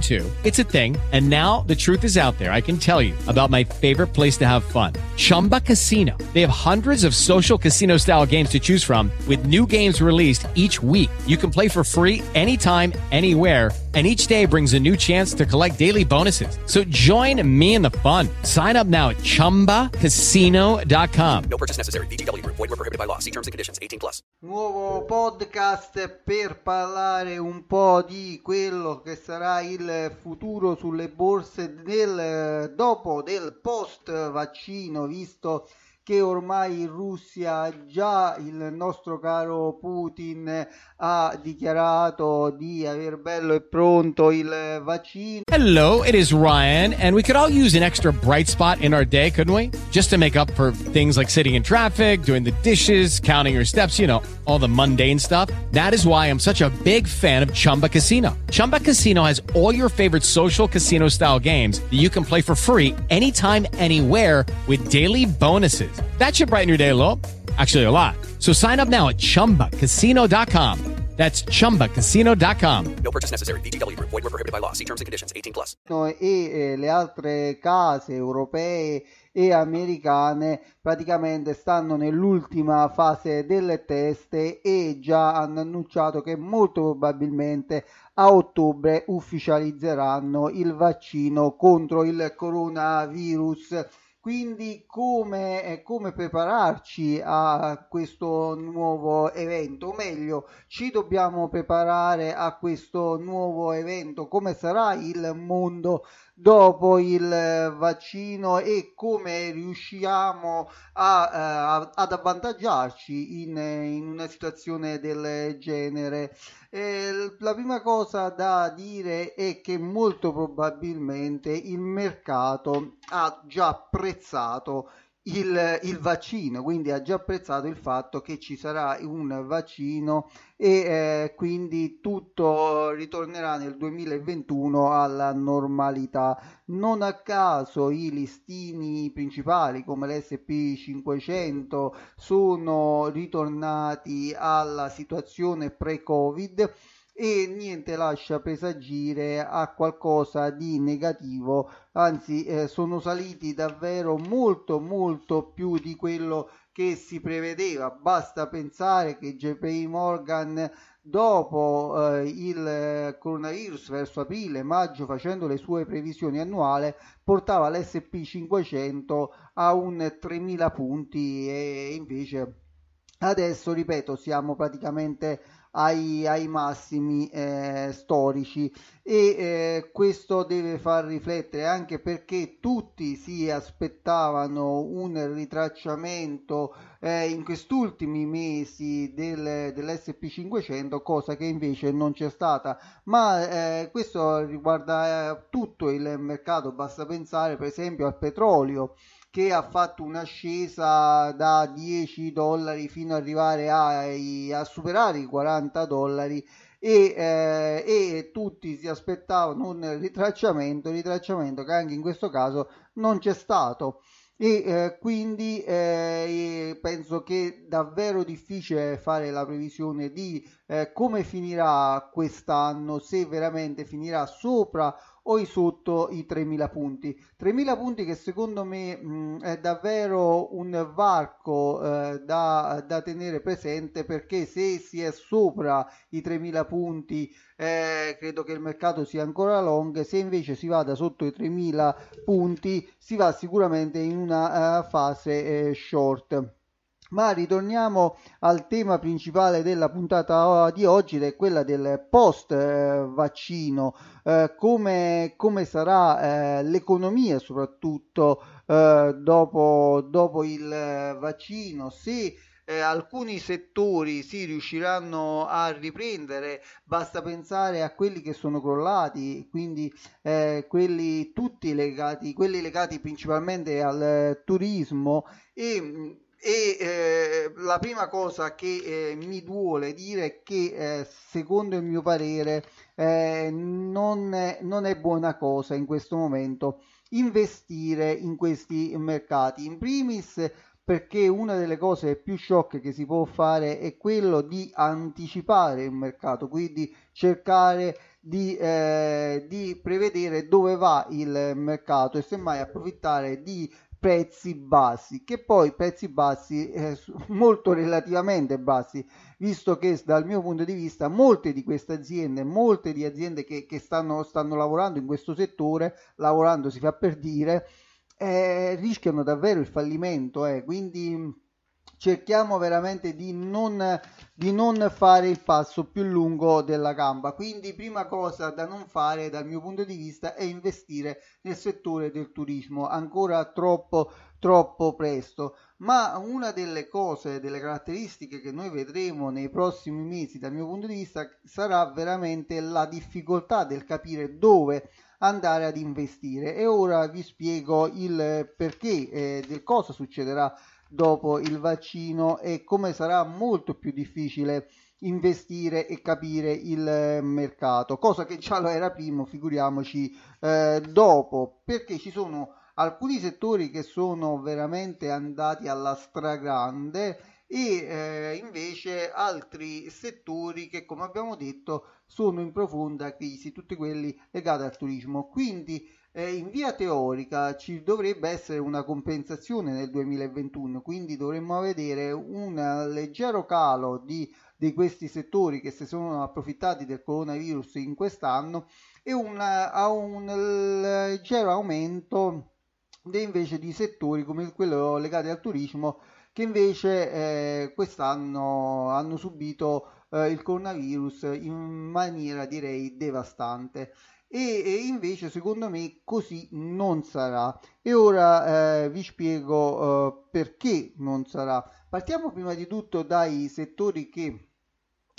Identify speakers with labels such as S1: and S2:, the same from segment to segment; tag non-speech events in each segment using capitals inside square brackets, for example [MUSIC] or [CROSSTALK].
S1: too. It's a thing. And now the truth is out there. I can tell you about my favorite place to have fun. Chumba Casino. They have hundreds of social casino style games to choose from with new games released each week. You can play for free anytime, anywhere and each day brings a new chance to collect daily bonuses. So join me in the fun. Sign up now at ChumbaCasino.com.
S2: No purchase necessary. VGW. Void were prohibited by law. See terms and conditions. 18 plus.
S3: Nuovo podcast per parlare un po' di quello che sarà il futuro sulle borse del, dopo del post vaccino, visto che ormai in Russia già il nostro caro Putin ha dichiarato di aver bello e pronto il vaccino.
S1: Hello, it is Ryan, and we could all use an extra bright spot in our day, couldn't we? Just to make up for things like sitting in traffic, doing the dishes, counting your steps, you know, all the mundane stuff. That is why I'm such a big fan of Chumba Casino. Chumba Casino has all your favorite social casino style games that you can play for free anytime, anywhere with daily bonuses. That should brighten your day a little. Actually, a lot. So sign up now at chumbacasino.com. That's chumbacasino.com.
S2: No purchase necessary. VGW. Void were prohibited by law. See terms and conditions. 18 plus.
S3: e eh, le altre case europee e americane praticamente stanno nell'ultima fase delle teste e già hanno annunciato che molto probabilmente a ottobre ufficializzeranno il vaccino contro il coronavirus quindi come, eh, come, prepararci a questo nuovo evento, o meglio, ci dobbiamo preparare a questo nuovo evento, come sarà il mondo dopo il vaccino e come riusciamo a, eh, a, ad avvantaggiarci in, in, una situazione del genere. Eh, la prima cosa da dire è che molto probabilmente il mercato ha già apprezzato il, il, vaccino, quindi ha già apprezzato il fatto che ci sarà un vaccino e eh, quindi tutto ritornerà nel 2021 alla normalità. Non a caso i listini principali come l'SP 500 sono ritornati alla situazione pre-Covid e niente lascia presagire a qualcosa di negativo, anzi eh, sono saliti davvero molto molto più di quello che si prevedeva. Basta pensare che JP Morgan dopo eh, il coronavirus verso aprile maggio facendo le sue previsioni annuali portava l'SP 500 a un 3000 punti e invece adesso ripeto siamo praticamente ai, ai massimi eh, storici. E eh, questo deve far riflettere anche perché tutti si aspettavano un ritracciamento eh, in questi ultimi mesi del, dell'SP500 cosa che invece non c'è stata. Ma eh, questo riguarda eh, tutto il mercato. Basta pensare per esempio al petrolio che ha fatto un'ascesa da 10 dollari fino ad arrivare a, a superare i 40 dollari e, eh, e, tutti si aspettavano un ritracciamento, ritracciamento che anche in questo caso non c'è stato. E eh, quindi eh, penso che davvero difficile fare la previsione di eh, come finirà quest'anno se veramente finirà sopra o sotto i 3000 punti. 3000 punti che secondo me mh, è davvero un varco eh, da, da, tenere presente perché se si è sopra i 3000 punti eh, credo che il mercato sia ancora long. Se invece si vada sotto i 3000 punti si va sicuramente in una uh, fase eh, short ma ritorniamo al tema principale della puntata di oggi ed è quella del post vaccino. Eh, come, come, sarà eh, l'economia soprattutto eh, dopo, dopo, il vaccino? Se eh, alcuni settori si riusciranno a riprendere, basta pensare a quelli che sono crollati, quindi eh, quelli tutti legati, quelli legati principalmente al eh, turismo e e eh, la prima cosa che eh, mi duole dire è che eh, secondo il mio parere eh, non è, non, è, buona cosa in questo momento investire in questi mercati. In primis perché una delle cose più sciocche che si può fare è quello di anticipare il mercato quindi cercare di, eh, di prevedere dove va il mercato e semmai approfittare di prezzi bassi, che poi prezzi bassi eh, [LAUGHS] molto relativamente bassi, visto che dal mio punto di vista molte di queste aziende, molte di aziende che, che stanno, stanno lavorando in questo settore, lavorando si fa per dire, eh, rischiano davvero il fallimento, eh, quindi cerchiamo veramente di non, di non fare il passo più lungo della gamba. Quindi, prima cosa da non fare dal mio punto di vista è investire nel settore del turismo, ancora troppo troppo presto, ma una delle cose, delle caratteristiche che noi vedremo nei prossimi mesi dal mio punto di vista sarà veramente la difficoltà del capire dove andare ad investire e ora vi spiego il perché eh, del cosa succederà dopo il vaccino e come sarà molto più difficile investire e capire il mercato, cosa che già lo era prima, figuriamoci eh, dopo, perché ci sono alcuni settori che sono veramente andati alla stragrande e eh, invece altri settori che come abbiamo detto sono in profonda crisi, tutti quelli legati al turismo. Quindi eh, in via teorica ci dovrebbe essere una compensazione nel 2021, quindi dovremmo vedere un leggero calo di, di questi settori che si sono approfittati del coronavirus in quest'anno e una, a un leggero aumento invece di settori come quello legati al turismo che invece eh, quest'anno hanno subito eh, il coronavirus in maniera direi devastante. E, e invece secondo me così non sarà. E ora eh, vi spiego eh, perché non sarà. Partiamo prima di tutto dai settori che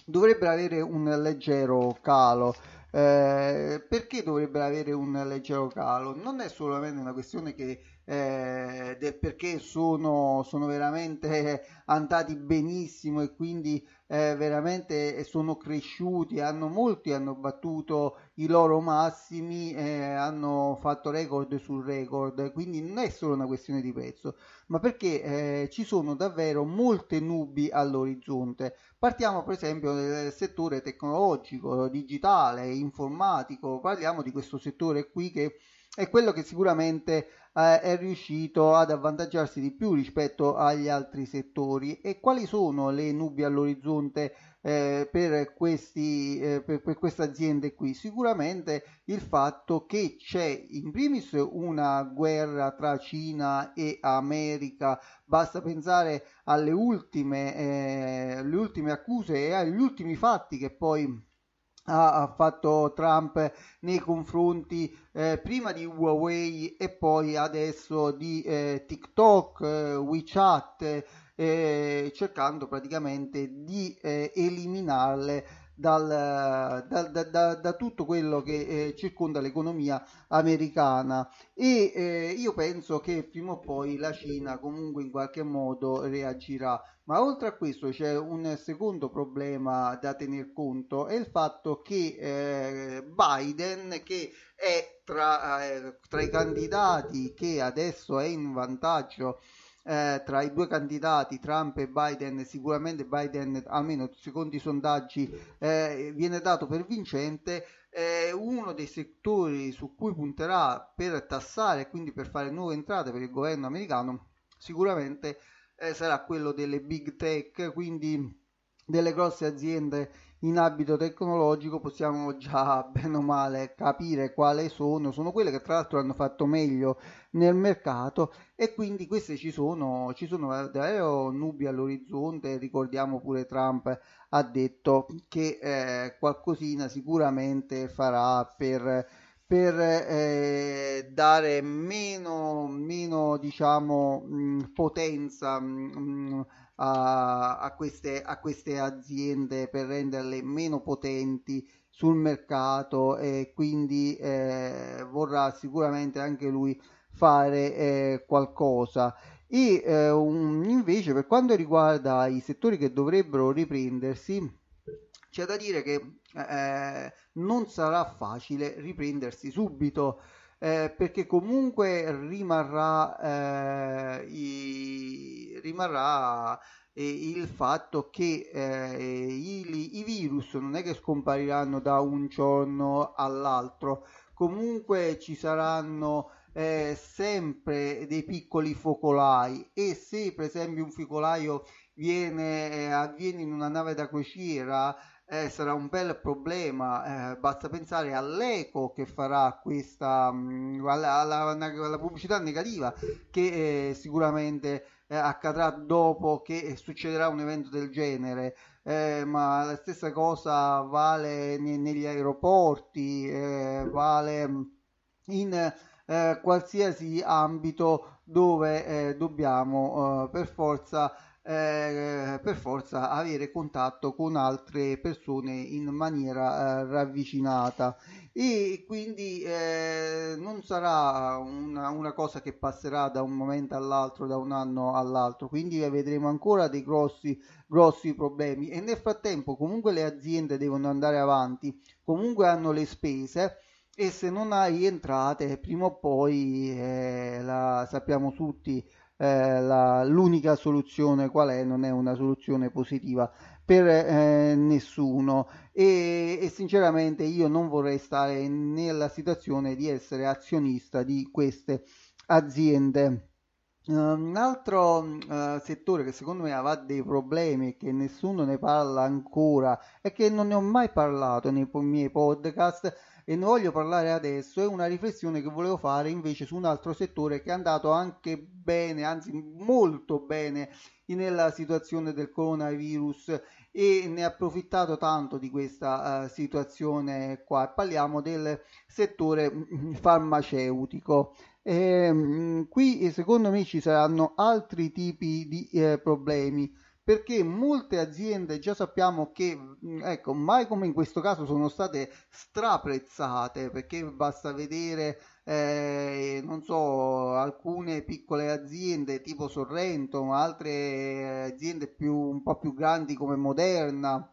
S3: dovrebbero avere un leggero calo. Eh, perché dovrebbero avere un leggero calo? Non è solamente una questione che eh, del perché sono, sono veramente [LAUGHS] andati benissimo e quindi eh, veramente sono cresciuti, hanno, molti hanno battuto i loro massimi, eh, hanno fatto record sul record, quindi non è solo una questione di prezzo, ma perché eh, ci sono davvero molte nubi all'orizzonte. Partiamo per esempio dal settore tecnologico, digitale, informatico, parliamo di questo settore qui che è quello che sicuramente eh, è riuscito ad avvantaggiarsi di più rispetto agli altri settori e quali sono le nubi all'orizzonte eh, per, questi, eh, per, per queste aziende qui? Sicuramente il fatto che c'è in primis una guerra tra Cina e America, basta pensare alle ultime, eh, ultime accuse e agli ultimi fatti che poi ha fatto Trump nei confronti eh, prima di Huawei e poi adesso di eh, TikTok, eh, WeChat, eh, cercando praticamente di eh, eliminarle dal, da, da, da, da, tutto quello che eh, circonda l'economia americana e eh, io penso che prima o poi la Cina comunque in qualche modo reagirà. Ma oltre a questo c'è un secondo problema da tener conto, è il fatto che eh, Biden, che è tra, eh, tra i candidati che adesso è in vantaggio eh, tra i due candidati Trump e Biden sicuramente Biden almeno secondo i sondaggi eh, viene dato per vincente. Eh, uno dei settori su cui punterà per tassare e quindi per fare nuove entrate per il governo americano sicuramente eh, sarà quello delle big tech quindi delle grosse aziende in abito tecnologico possiamo già [LAUGHS] bene o male capire quali sono, sono quelle che tra l'altro hanno fatto meglio nel mercato e quindi queste ci sono, ci sono davvero nubi all'orizzonte, ricordiamo pure Trump ha detto che eh, qualcosina sicuramente farà per, per eh, dare meno, meno diciamo mh, potenza mh, a, queste, a queste aziende per renderle meno potenti sul mercato e quindi eh, vorrà sicuramente anche lui fare eh, qualcosa. E eh, un, invece per quanto riguarda i settori che dovrebbero riprendersi c'è da dire che eh, non sarà facile riprendersi subito eh, perché comunque rimarrà, eh, i, rimarrà eh, il fatto che eh, i, i, virus non è che scompariranno da un giorno all'altro, comunque ci saranno eh, sempre dei piccoli focolai e se per esempio un focolaio viene, eh, avviene in una nave da crociera eh, sarà un bel problema. Eh, basta pensare all'eco che farà questa, mh, mm, alla, alla, alla, pubblicità negativa che sicuramente eh, accadrà dopo che succederà un evento del genere. Eh, ma la stessa cosa vale ne, negli aeroporti, eh, vale mm, in qualsiasi ambito dove dobbiamo per forza eh, per forza avere contatto con altre persone in maniera eh, ravvicinata. E quindi eh, non sarà una, una, cosa che passerà da un momento all'altro, da un anno all'altro, quindi vedremo ancora dei grossi, grossi problemi. E nel frattempo comunque le aziende devono andare avanti, comunque hanno le spese. E se non hai entrate prima o poi eh, la sappiamo tutti eh, la, l'unica soluzione qual è non è una soluzione positiva per eh, nessuno e, e, sinceramente io non vorrei stare nella situazione di essere azionista di queste aziende. Uh, un altro uh, settore che secondo me avrà dei problemi che nessuno ne parla ancora e che non ne ho mai parlato nei miei podcast e ne voglio parlare adesso è una riflessione che volevo fare invece su un altro settore che è andato anche bene, anzi molto bene nella situazione del coronavirus e ne ha approfittato tanto di questa uh, situazione qua. Parliamo del settore mm, farmaceutico. E, mh, qui secondo me ci saranno altri tipi di eh, problemi perché molte aziende già sappiamo che, mm, ecco, mai come in questo caso sono state straprezzate, perché basta vedere, eh, non so, alcune piccole aziende tipo Sorrento, altre eh, aziende più, un po' più grandi come Moderna.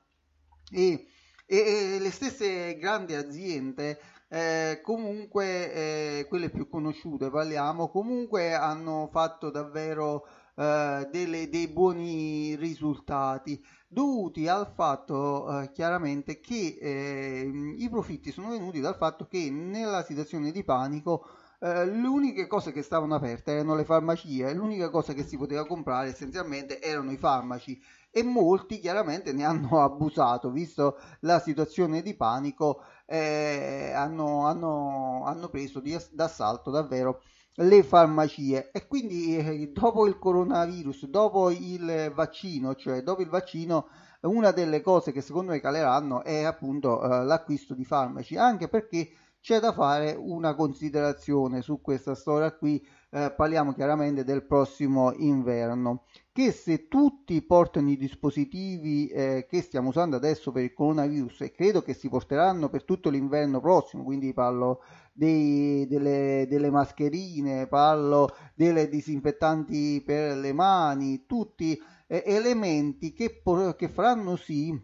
S3: E, e, e le stesse grandi aziende eh, comunque eh, quelle più conosciute parliamo comunque hanno fatto davvero eh, delle, dei buoni risultati dovuti al fatto eh, chiaramente che eh, i profitti sono venuti dal fatto che nella situazione di panico eh, le uniche cose che stavano aperte erano le farmacie, l'unica cosa che si poteva comprare essenzialmente erano i farmaci e molti chiaramente ne hanno abusato, visto la situazione di panico, eh, hanno, hanno, hanno preso di, d'assalto davvero le farmacie. E quindi eh, dopo il coronavirus, dopo il vaccino, cioè dopo il vaccino, una delle cose che secondo me caleranno è appunto eh, l'acquisto di farmaci, anche perché c'è da fare una considerazione su questa storia qui, eh, parliamo chiaramente del prossimo inverno, che se tutti portano i dispositivi eh, che stiamo usando adesso per il coronavirus e credo che si porteranno per tutto l'inverno prossimo, quindi parlo dei, delle, delle, mascherine, parlo delle disinfettanti per le mani, tutti eh, elementi che, che, faranno sì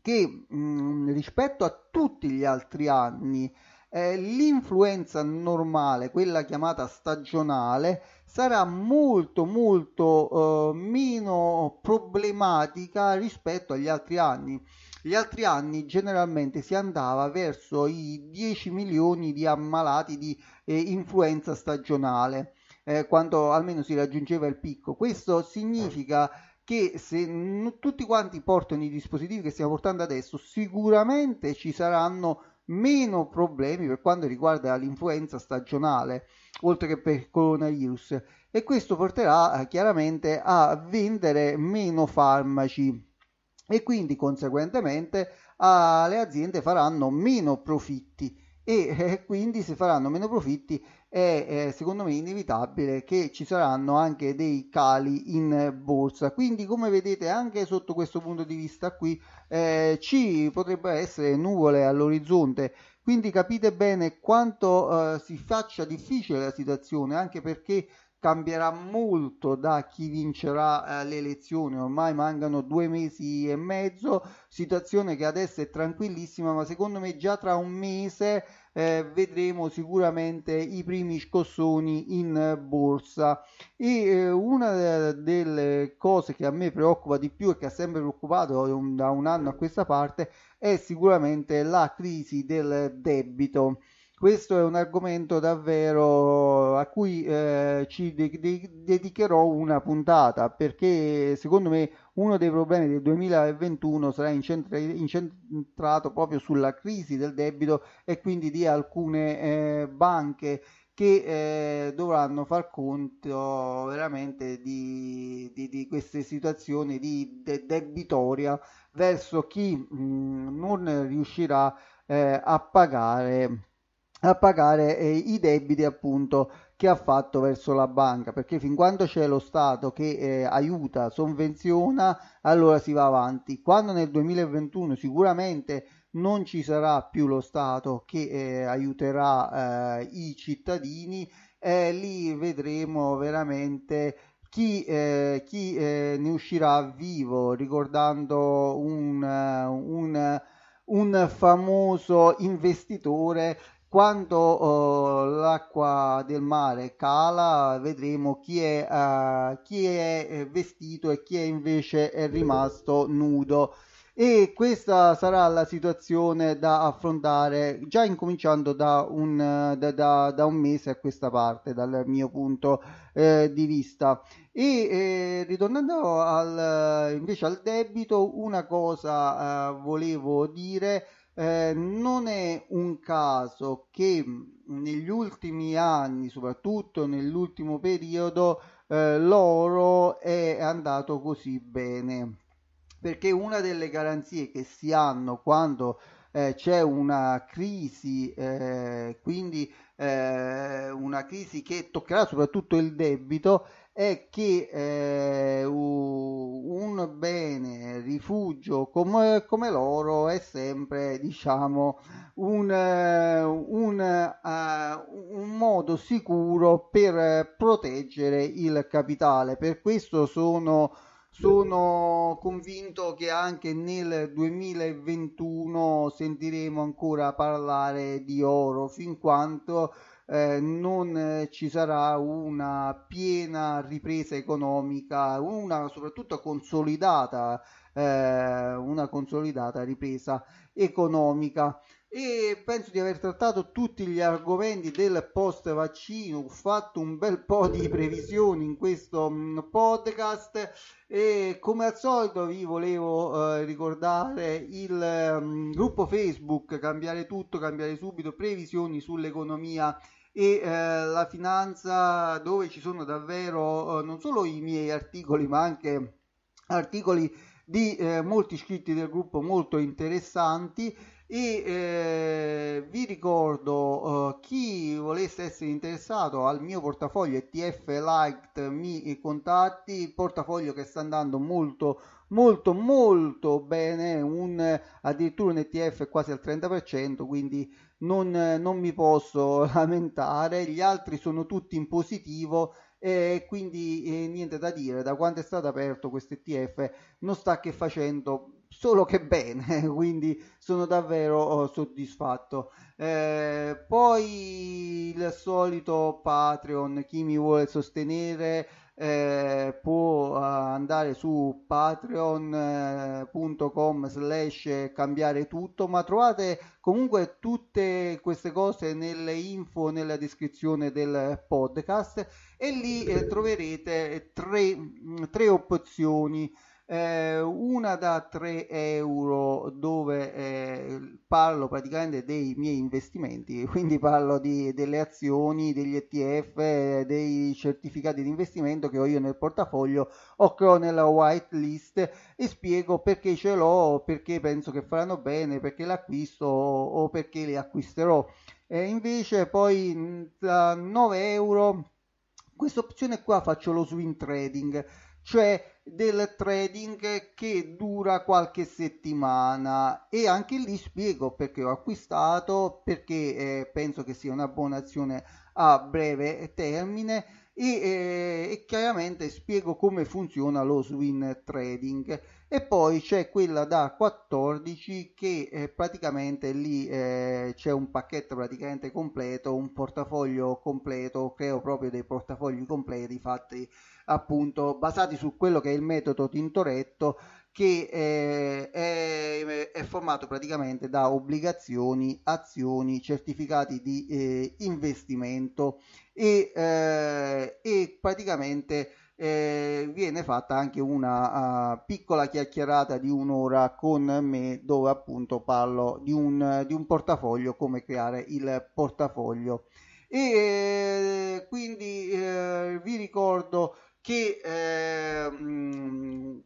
S3: che mh, mm, rispetto a tutti gli altri anni eh, l'influenza normale, quella chiamata stagionale, sarà molto molto eh, meno problematica rispetto agli altri anni gli altri anni generalmente si andava verso i 10 milioni di ammalati di eh, influenza stagionale, eh, quando almeno si raggiungeva il picco. Questo significa che se n- tutti quanti portano i dispositivi che stiamo portando adesso, sicuramente ci saranno meno problemi per quanto riguarda l'influenza stagionale, oltre che per il coronavirus. E questo porterà eh, chiaramente a vendere meno farmaci e quindi conseguentemente uh, le aziende faranno meno profitti e eh, quindi se faranno meno profitti è eh, secondo me inevitabile che ci saranno anche dei cali in borsa. Quindi come vedete anche sotto questo punto di vista qui eh, ci potrebbero essere nuvole all'orizzonte. Quindi capite bene quanto eh, si faccia difficile la situazione anche perché cambierà molto da chi vincerà eh, le elezioni, ormai mancano due mesi e mezzo, situazione che adesso è tranquillissima, ma secondo me già tra un mese eh, vedremo sicuramente i primi scossoni in borsa. E eh, una delle cose che a me preoccupa di più e che ha sempre preoccupato da un anno a questa parte è sicuramente la crisi del debito questo è un argomento davvero a cui eh, ci de- de- dedicherò una puntata perché secondo me uno dei problemi del 2021 sarà incentra- incentrato proprio sulla crisi del debito e quindi di alcune eh, banche che eh, dovranno far conto veramente di, di, di queste situazioni di de- debitoria verso chi mh, non riuscirà eh, a pagare a pagare eh, i debiti appunto che ha fatto verso la banca perché fin quando c'è lo Stato che eh, aiuta, sovvenziona, allora si va avanti. Quando nel 2021 sicuramente non ci sarà più lo Stato che eh, aiuterà eh, i cittadini, eh, lì vedremo veramente chi, eh, chi eh, ne uscirà vivo, ricordando un, un, un famoso investitore quando uh, l'acqua del mare cala vedremo chi è, uh, chi è eh, vestito e chi è invece è rimasto nudo. E questa sarà la situazione da affrontare già incominciando da un, da, da, da un mese a questa parte dal mio punto eh, di vista. E eh, ritornando al, invece al debito una cosa eh, volevo dire eh, non è un caso che negli ultimi anni, soprattutto nell'ultimo periodo, eh, l'oro è andato così bene. Perché una delle garanzie che si hanno quando eh, c'è una crisi, eh, quindi eh, una crisi che toccherà soprattutto il debito, è che eh, un bene rifugio come, come l'oro è sempre diciamo un, un, uh, un modo sicuro per proteggere il capitale. Per questo sono sono convinto che anche nel 2021 sentiremo ancora parlare di oro fin quanto eh, non ci sarà una piena ripresa economica, una soprattutto consolidata, eh, una consolidata ripresa economica e penso di aver trattato tutti gli argomenti del post vaccino ho fatto un bel po' di previsioni in questo mm, podcast e come al solito vi volevo eh, ricordare il um, gruppo facebook cambiare tutto cambiare subito previsioni sull'economia e eh, la finanza dove ci sono davvero eh, non solo i miei articoli ma anche articoli di eh, molti iscritti del gruppo molto interessanti e eh, vi ricordo uh, chi volesse essere interessato al mio portafoglio ETF Liked mi contatti portafoglio che sta andando molto molto molto bene un addirittura un ETF quasi al 30% quindi non, non mi posso [LAUGHS] lamentare. Gli altri sono tutti in positivo e quindi eh, niente da dire da quando è stato aperto questo ETF non sta che facendo solo che bene, [LAUGHS] quindi sono davvero oh, soddisfatto. Eh, poi il solito Patreon, chi mi vuole sostenere eh, può uh, andare su patreon.com slash cambiare tutto ma trovate comunque tutte queste cose nelle info nella descrizione del podcast e lì eh, troverete tre, tre opzioni eh, una da 3 euro dove eh, parlo praticamente dei miei investimenti, [LAUGHS] quindi parlo di, delle azioni, degli ETF, dei certificati di investimento che ho io nel portafoglio o che ho nella white list e spiego perché ce l'ho, perché penso che faranno bene, perché l'acquisto o perché li acquisterò. E invece poi da 9 euro questa opzione qua faccio lo swing trading cioè del trading che dura qualche settimana. E anche lì spiego perché ho acquistato perché eh, penso che sia una buona azione a breve termine. E, eh, e chiaramente spiego come funziona lo swing trading e poi c'è quella da 14 che eh, praticamente lì eh, c'è un pacchetto praticamente completo un portafoglio completo creo proprio dei portafogli completi fatti appunto basati su quello che è il metodo Tintoretto che eh, è, è, formato praticamente da obbligazioni, azioni, certificati di eh, investimento e, eh, e praticamente eh, viene fatta anche una uh, piccola chiacchierata di un'ora con me dove appunto parlo di un, di un portafoglio, come creare il portafoglio. E quindi eh, vi ricordo che eh,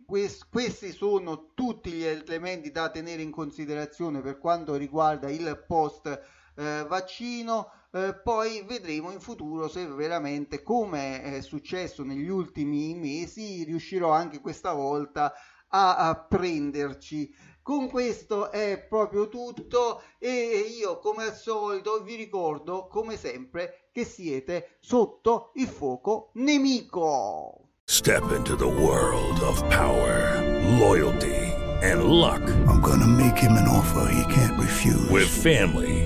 S3: quest- questi sono tutti gli elementi da tenere in considerazione per quanto riguarda il post eh, vaccino eh, poi vedremo in futuro se veramente come è successo negli ultimi mesi riuscirò anche questa volta a, a prenderci con questo è proprio tutto e io come al solito vi ricordo come sempre che siete sotto il fuoco nemico.
S4: Step into the world of power, loyalty and luck.
S5: I'm gonna make him an offer he can't refuse.
S4: With family,